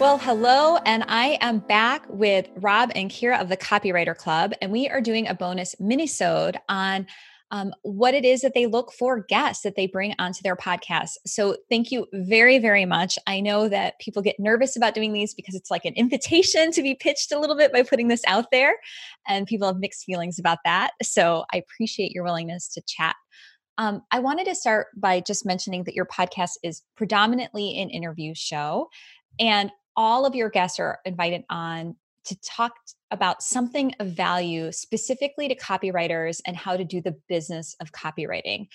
Well, hello, and I am back with Rob and Kira of the Copywriter Club, and we are doing a bonus minisode on um, what it is that they look for guests that they bring onto their podcast. So, thank you very, very much. I know that people get nervous about doing these because it's like an invitation to be pitched a little bit by putting this out there, and people have mixed feelings about that. So, I appreciate your willingness to chat. Um, I wanted to start by just mentioning that your podcast is predominantly an interview show. And all of your guests are invited on to talk about something of value specifically to copywriters and how to do the business of copywriting.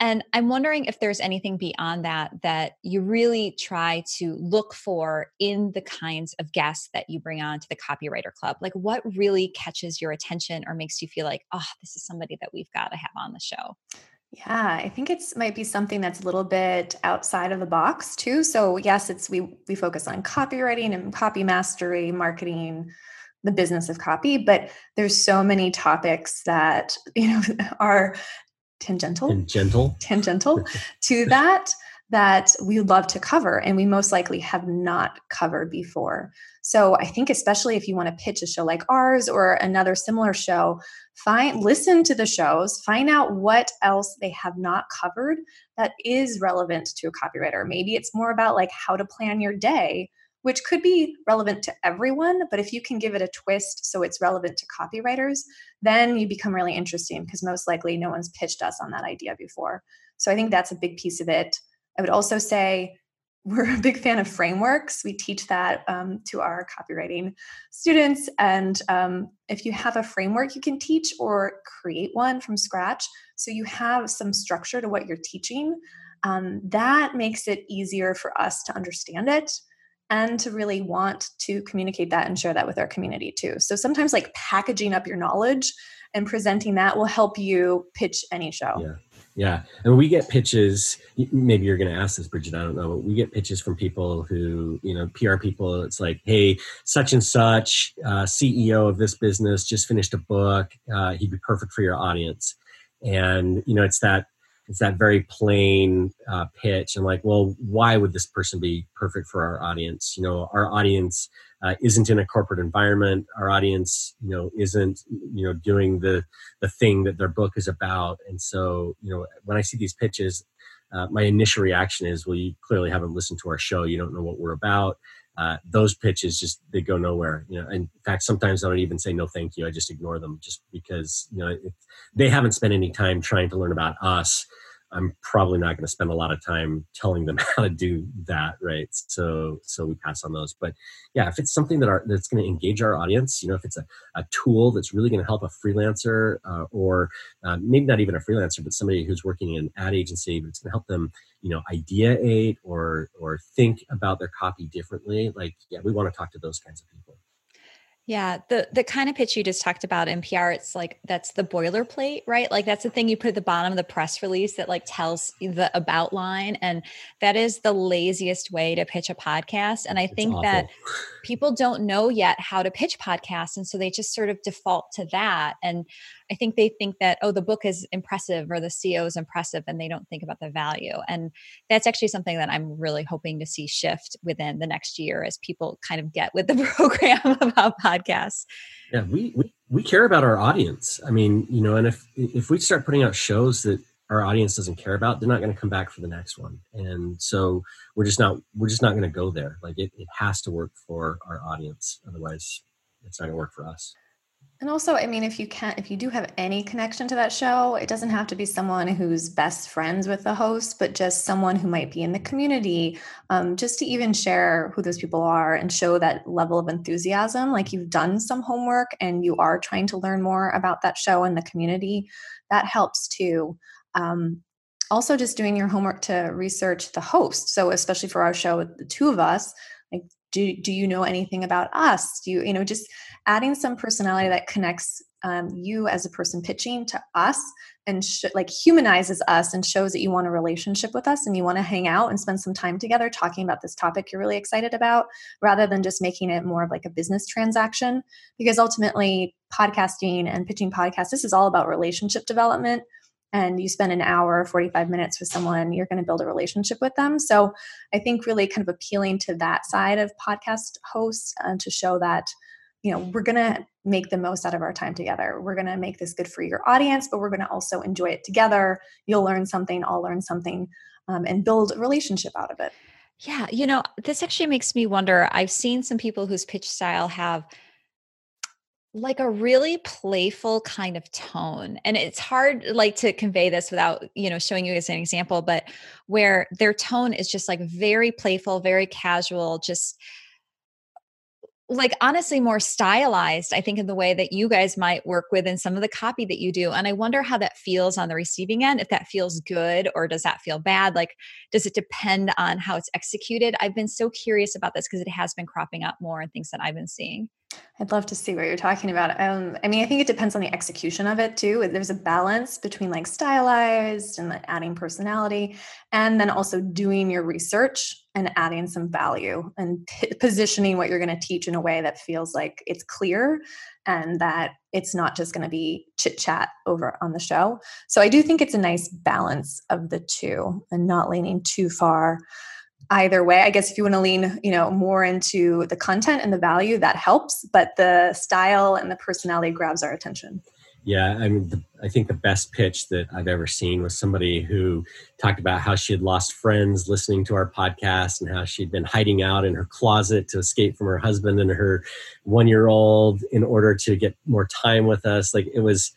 And I'm wondering if there's anything beyond that that you really try to look for in the kinds of guests that you bring on to the Copywriter Club. Like, what really catches your attention or makes you feel like, oh, this is somebody that we've got to have on the show? Yeah, I think it's might be something that's a little bit outside of the box too. So yes, it's we we focus on copywriting and copy mastery, marketing, the business of copy, but there's so many topics that, you know, are tangential tangential tangential to that that we would love to cover and we most likely have not covered before. So I think especially if you want to pitch a show like ours or another similar show, find listen to the shows, find out what else they have not covered that is relevant to a copywriter. Maybe it's more about like how to plan your day, which could be relevant to everyone, but if you can give it a twist so it's relevant to copywriters, then you become really interesting because most likely no one's pitched us on that idea before. So I think that's a big piece of it. I would also say we're a big fan of frameworks. We teach that um, to our copywriting students. And um, if you have a framework you can teach or create one from scratch, so you have some structure to what you're teaching, um, that makes it easier for us to understand it and to really want to communicate that and share that with our community too. So sometimes, like packaging up your knowledge and presenting that will help you pitch any show. Yeah. Yeah, and we get pitches. Maybe you're going to ask this, Bridget. I don't know. But we get pitches from people who, you know, PR people. It's like, hey, such and such uh, CEO of this business just finished a book. Uh, he'd be perfect for your audience. And you know, it's that it's that very plain uh, pitch. And like, well, why would this person be perfect for our audience? You know, our audience uh, isn't in a corporate environment. Our audience, you know, isn't you know doing the the thing that their book is about. And so, you know, when I see these pitches, uh, my initial reaction is, well, you clearly haven't listened to our show. You don't know what we're about. Uh, those pitches just they go nowhere. You know, in fact, sometimes I don't even say no, thank you. I just ignore them just because you know they haven't spent any time trying to learn about us I'm probably not going to spend a lot of time telling them how to do that, right? So, so we pass on those. But yeah, if it's something that that's going to engage our audience, you know, if it's a, a tool that's really going to help a freelancer uh, or uh, maybe not even a freelancer, but somebody who's working in an ad agency, but it's going to help them, you know, ideate or or think about their copy differently. Like, yeah, we want to talk to those kinds of people. Yeah, the the kind of pitch you just talked about in PR, it's like that's the boilerplate, right? Like that's the thing you put at the bottom of the press release that like tells the about line, and that is the laziest way to pitch a podcast. And I it's think awful. that people don't know yet how to pitch podcasts, and so they just sort of default to that. And I think they think that, oh, the book is impressive or the CEO is impressive, and they don't think about the value. And that's actually something that I'm really hoping to see shift within the next year as people kind of get with the program about podcasts. Yeah, we, we, we care about our audience. I mean, you know, and if if we start putting out shows that our audience doesn't care about, they're not going to come back for the next one. And so we're just not we're just not going to go there. Like it, it has to work for our audience. Otherwise, it's not going to work for us. And also, I mean, if you can't, if you do have any connection to that show, it doesn't have to be someone who's best friends with the host, but just someone who might be in the community, um, just to even share who those people are and show that level of enthusiasm, like you've done some homework and you are trying to learn more about that show and the community. That helps too. Um, also, just doing your homework to research the host. So, especially for our show, with the two of us, like, do do you know anything about us? Do you you know just adding some personality that connects um, you as a person pitching to us and sh- like humanizes us and shows that you want a relationship with us and you want to hang out and spend some time together talking about this topic you're really excited about rather than just making it more of like a business transaction because ultimately podcasting and pitching podcasts this is all about relationship development and you spend an hour or 45 minutes with someone you're going to build a relationship with them. So i think really kind of appealing to that side of podcast hosts uh, to show that you know we're going to make the most out of our time together. We're going to make this good for your audience but we're going to also enjoy it together. You'll learn something i'll learn something um, and build a relationship out of it. Yeah you know this actually makes me wonder i've seen some people whose pitch style have like a really playful kind of tone and it's hard like to convey this without you know showing you as an example but where their tone is just like very playful very casual just like honestly more stylized i think in the way that you guys might work with in some of the copy that you do and i wonder how that feels on the receiving end if that feels good or does that feel bad like does it depend on how it's executed i've been so curious about this because it has been cropping up more in things that i've been seeing I'd love to see what you're talking about. Um, I mean, I think it depends on the execution of it too. There's a balance between like stylized and adding personality, and then also doing your research and adding some value and p- positioning what you're going to teach in a way that feels like it's clear and that it's not just going to be chit chat over on the show. So I do think it's a nice balance of the two and not leaning too far either way i guess if you want to lean you know more into the content and the value that helps but the style and the personality grabs our attention yeah i mean the, i think the best pitch that i've ever seen was somebody who talked about how she had lost friends listening to our podcast and how she'd been hiding out in her closet to escape from her husband and her one year old in order to get more time with us like it was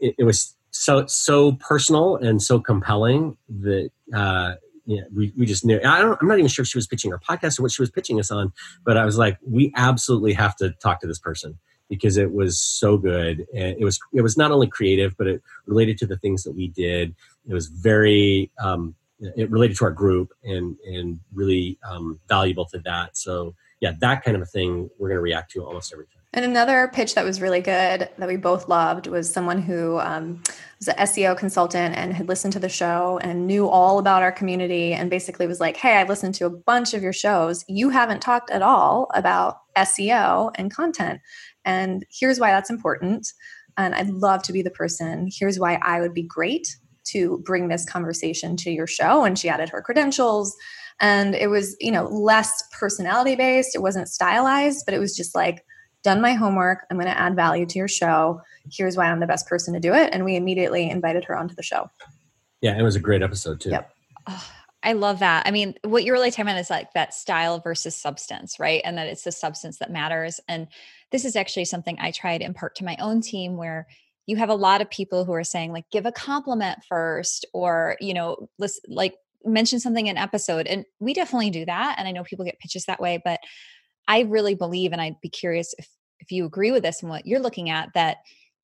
it, it was so so personal and so compelling that uh, yeah, we, we just knew. I don't, I'm not even sure if she was pitching our podcast or what she was pitching us on, but I was like, we absolutely have to talk to this person because it was so good. And it was it was not only creative, but it related to the things that we did. It was very um, it related to our group and and really um, valuable to that. So yeah, that kind of a thing we're going to react to almost every time. And another pitch that was really good that we both loved was someone who um, was an SEO consultant and had listened to the show and knew all about our community and basically was like, Hey, I listened to a bunch of your shows. You haven't talked at all about SEO and content. And here's why that's important. And I'd love to be the person. Here's why I would be great to bring this conversation to your show. And she added her credentials. And it was, you know, less personality based. It wasn't stylized, but it was just like, done my homework. I'm going to add value to your show. Here's why I'm the best person to do it. And we immediately invited her onto the show. Yeah, it was a great episode too. Yep. Oh, I love that. I mean, what you're really talking about is like that style versus substance, right? And that it's the substance that matters. And this is actually something I try to impart to my own team where you have a lot of people who are saying like give a compliment first or you know listen, like mention something in episode and we definitely do that and i know people get pitches that way but i really believe and i'd be curious if if you agree with this and what you're looking at that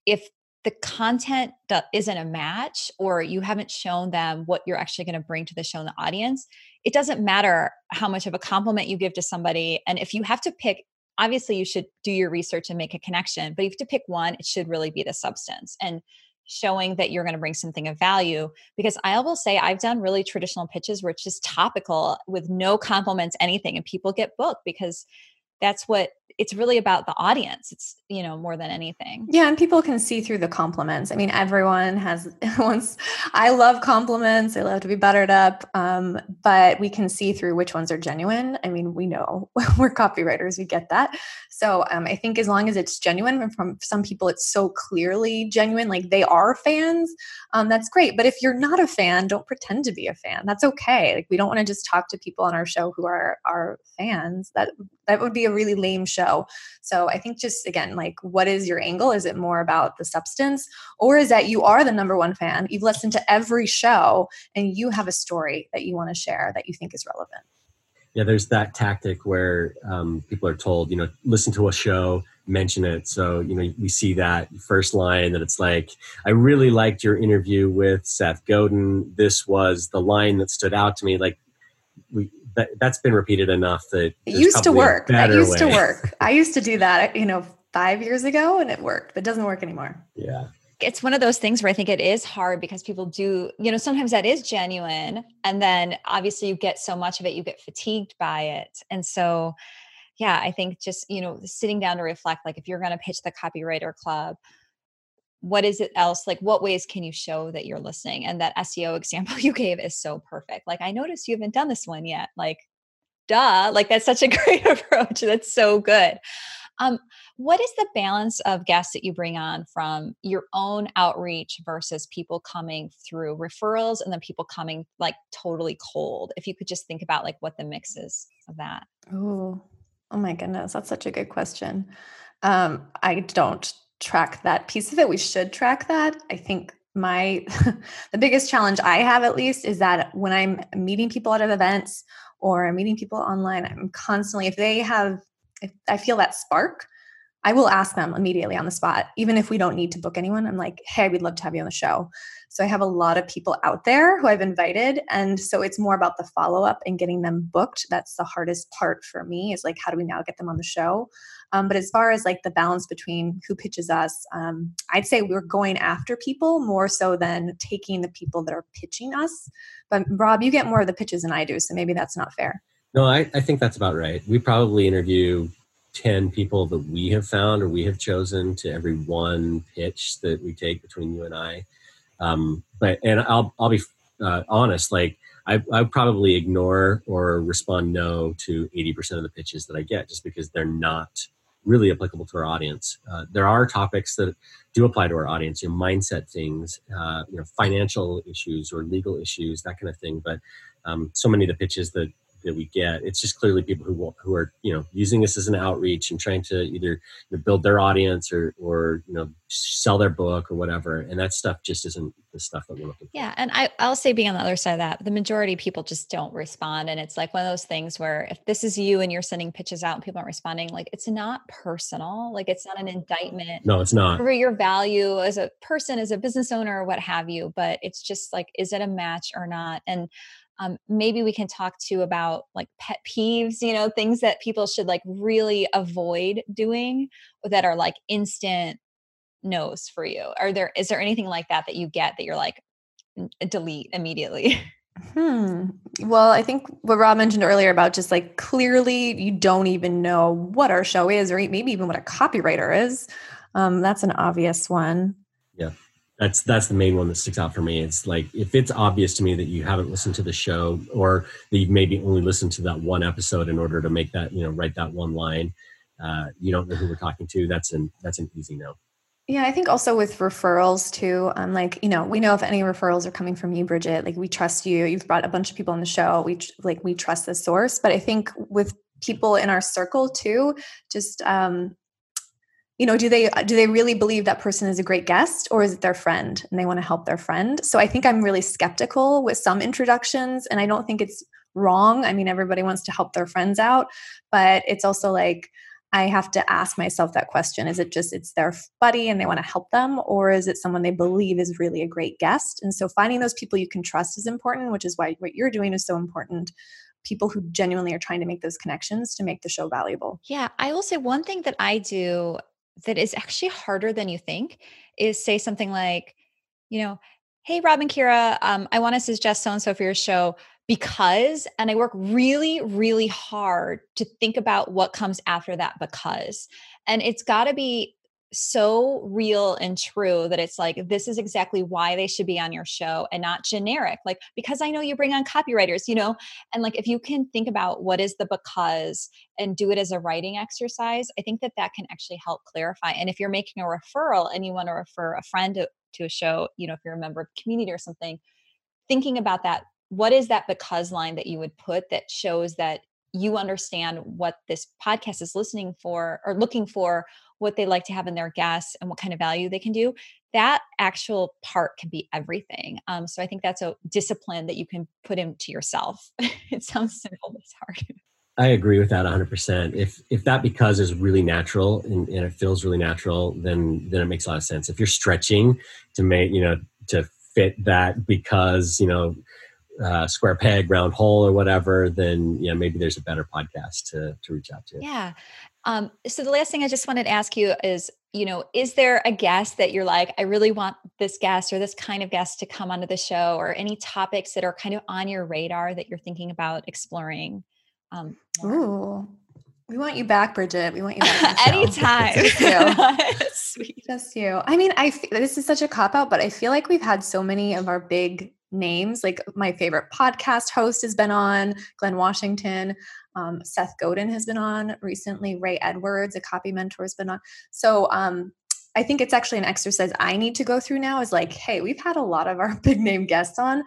if the content isn't a match or you haven't shown them what you're actually going to bring to the show and the audience it doesn't matter how much of a compliment you give to somebody and if you have to pick obviously you should do your research and make a connection but if you have to pick one it should really be the substance and showing that you're going to bring something of value because i will say i've done really traditional pitches where it's just topical with no compliments anything and people get booked because that's what it's really about the audience it's you know more than anything. Yeah and people can see through the compliments. I mean everyone has once i love compliments i love to be buttered up um, but we can see through which ones are genuine. I mean we know we're copywriters we get that. So um, i think as long as it's genuine and from some people it's so clearly genuine like they are fans um, that's great. But if you're not a fan don't pretend to be a fan. That's okay. Like we don't want to just talk to people on our show who are our fans. That that would be a really lame show show. So I think just again, like, what is your angle? Is it more about the substance, or is that you are the number one fan? You've listened to every show and you have a story that you want to share that you think is relevant? Yeah, there's that tactic where um, people are told, you know, listen to a show, mention it. So, you know, we see that first line that it's like, I really liked your interview with Seth Godin. This was the line that stood out to me. Like, we that, that's been repeated enough that it used to work. That used way. to work. I used to do that, you know, five years ago and it worked, but it doesn't work anymore. Yeah. It's one of those things where I think it is hard because people do, you know, sometimes that is genuine. And then obviously you get so much of it, you get fatigued by it. And so, yeah, I think just, you know, sitting down to reflect like if you're going to pitch the copywriter club, what is it else like what ways can you show that you're listening? And that seo example you gave is so perfect like i noticed you haven't done this one yet like duh like that's such a great approach that's so good. Um, what is the balance of guests that you bring on from your own outreach versus people coming through referrals and then people coming like totally cold? If you could just think about like what the mix is of that. Oh oh my goodness that's such a good question. Um, i don't track that piece of it. We should track that. I think my the biggest challenge I have at least is that when I'm meeting people at events or meeting people online, I'm constantly if they have if I feel that spark, I will ask them immediately on the spot, even if we don't need to book anyone. I'm like, hey, we'd love to have you on the show. So I have a lot of people out there who I've invited. And so it's more about the follow up and getting them booked. That's the hardest part for me is like, how do we now get them on the show? Um, but as far as like the balance between who pitches us, um, I'd say we're going after people more so than taking the people that are pitching us. But Rob, you get more of the pitches than I do, so maybe that's not fair. No, I, I think that's about right. We probably interview 10 people that we have found or we have chosen to every one pitch that we take between you and I. Um, but, and I'll, I'll be uh, honest, like I, I probably ignore or respond no to 80% of the pitches that I get just because they're not really applicable to our audience. Uh, there are topics that do apply to our audience, you know, mindset things, uh, you know, financial issues or legal issues, that kind of thing. But um, so many of the pitches that that we get. It's just clearly people who who are you know using this as an outreach and trying to either you know, build their audience or or you know sell their book or whatever. And that stuff just isn't the stuff that we're looking for. Yeah, and I I'll say being on the other side of that, the majority of people just don't respond, and it's like one of those things where if this is you and you're sending pitches out and people aren't responding, like it's not personal, like it's not an indictment. No, it's not for your value as a person, as a business owner, or what have you. But it's just like, is it a match or not? And um, maybe we can talk to about like pet peeves you know things that people should like really avoid doing that are like instant no's for you are there is there anything like that that you get that you're like delete immediately Hmm. Well, I think what Rob mentioned earlier about just like clearly you don't even know what our show is, or maybe even what a copywriter is. Um, that's an obvious one. Yeah that's that's the main one that sticks out for me it's like if it's obvious to me that you haven't listened to the show or that you've maybe only listened to that one episode in order to make that you know write that one line uh, you don't know who we're talking to that's an that's an easy no yeah, I think also with referrals too. Um, like you know, we know if any referrals are coming from you, Bridget. Like we trust you. You've brought a bunch of people on the show. We like we trust the source. But I think with people in our circle too, just um, you know do they do they really believe that person is a great guest or is it their friend and they want to help their friend? So i think i'm really skeptical with some introductions and i don't think it's wrong. I mean everybody wants to help their friends out but it's also like i have to ask myself that question. Is it just it's their buddy and they want to help them or is it someone they believe is really a great guest? And so finding those people you can trust is important which is why what you're doing is so important. People who genuinely are trying to make those connections to make the show valuable. Yeah, I will say one thing that I do that is actually harder than you think is say something like, you know, hey, Rob and Kira, um, I want to suggest so and so for your show because, and I work really, really hard to think about what comes after that because. And it's got to be so real and true that it's like this is exactly why they should be on your show and not generic like because i know you bring on copywriters you know? And like if you can think about what is the because and do it as a writing exercise i think that that can actually help clarify and if you're making a referral and you want to refer a friend to, to a show you know if you're a member of community or something thinking about that what is that because line that you would put that shows that you understand what this podcast is listening for or looking for what they like to have in their guests and what kind of value they can do that actual part can be everything um, so i think that's a discipline that you can put into yourself it sounds simple but it's hard I agree with that 100%. If if that because is really natural and, and, it feels really natural, then then it makes a lot of sense. If you're stretching to make you know to fit that because you know uh, square peg round hole or whatever, then yeah maybe there's a better podcast to to reach out to. Yeah, um, so the last thing I just wanted to ask you is, you know, is there a guest that you're like, I really want this guest or this kind of guest to come onto the show, or any topics that are kind of on your radar that you're thinking about exploring? Um, Ooh, We want you back, Bridget. We want you back. Anytime. Just you. Sweet. Just you. I mean, I f- this is such a cop out, but I feel like we've had so many of our big names. Like my favorite podcast host has been on, Glenn Washington. Um, Seth Godin has been on recently. Ray Edwards, a copy mentor, has been on. So um, I think it's actually an exercise I need to go through now. Is like, hey, we've had a lot of our big name guests on.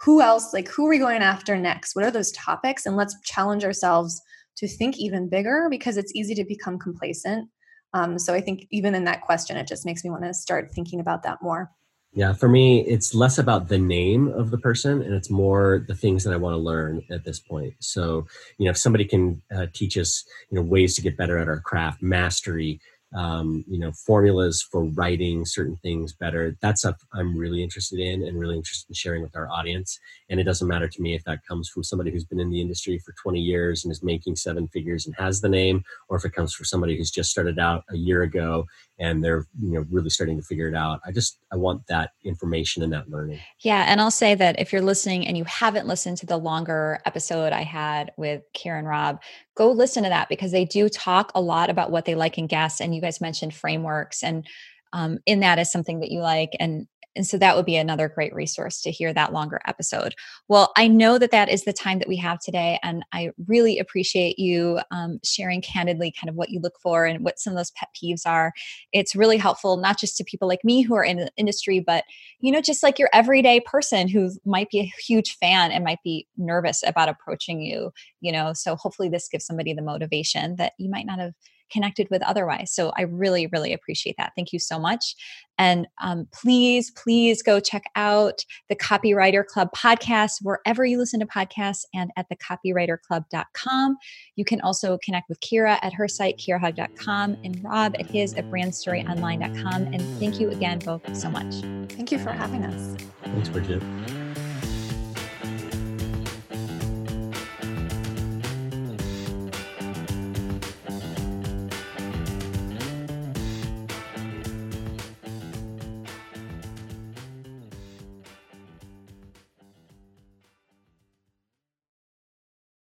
Who else? Like, who are we going after next? What are those topics? And let's challenge ourselves to think even bigger because it's easy to become complacent. Um, so I think even in that question, it just makes me want to start thinking about that more. Yeah, for me, it's less about the name of the person and it's more the things that I want to learn at this point. So, you know, if somebody can uh, teach us, you know, ways to get better at our craft, mastery, um, you know, formulas for writing certain things better. That's stuff I'm really interested in and really interested in sharing with our audience. And it doesn't matter to me if that comes from somebody who's been in the industry for 20 years and is making seven figures and has the name, or if it comes from somebody who's just started out a year ago and they're you know really starting to figure it out i just i want that information and that learning yeah and i'll say that if you're listening and you haven't listened to the longer episode i had with Kira and Rob go listen to that because they do talk a lot about what they like in guests and you guys mentioned frameworks and um, in that is something that you like and and so that would be another great resource to hear that longer episode. Well, I know that that is the time that we have today. And I really appreciate you um, sharing candidly kind of what you look for and what some of those pet peeves are. It's really helpful, not just to people like me who are in the industry, but, you know, just like your everyday person who might be a huge fan and might be nervous about approaching you, you know. So hopefully this gives somebody the motivation that you might not have connected with otherwise. So I really, really appreciate that. Thank you so much. And um, please, please go check out the Copywriter Club podcast wherever you listen to podcasts and at thecopywriterclub.com. You can also connect with Kira at her site, kirahug.com, and Rob at his at brandstoryonline.com. And thank you again both so much. Thank you for having us. Thanks, Bridget.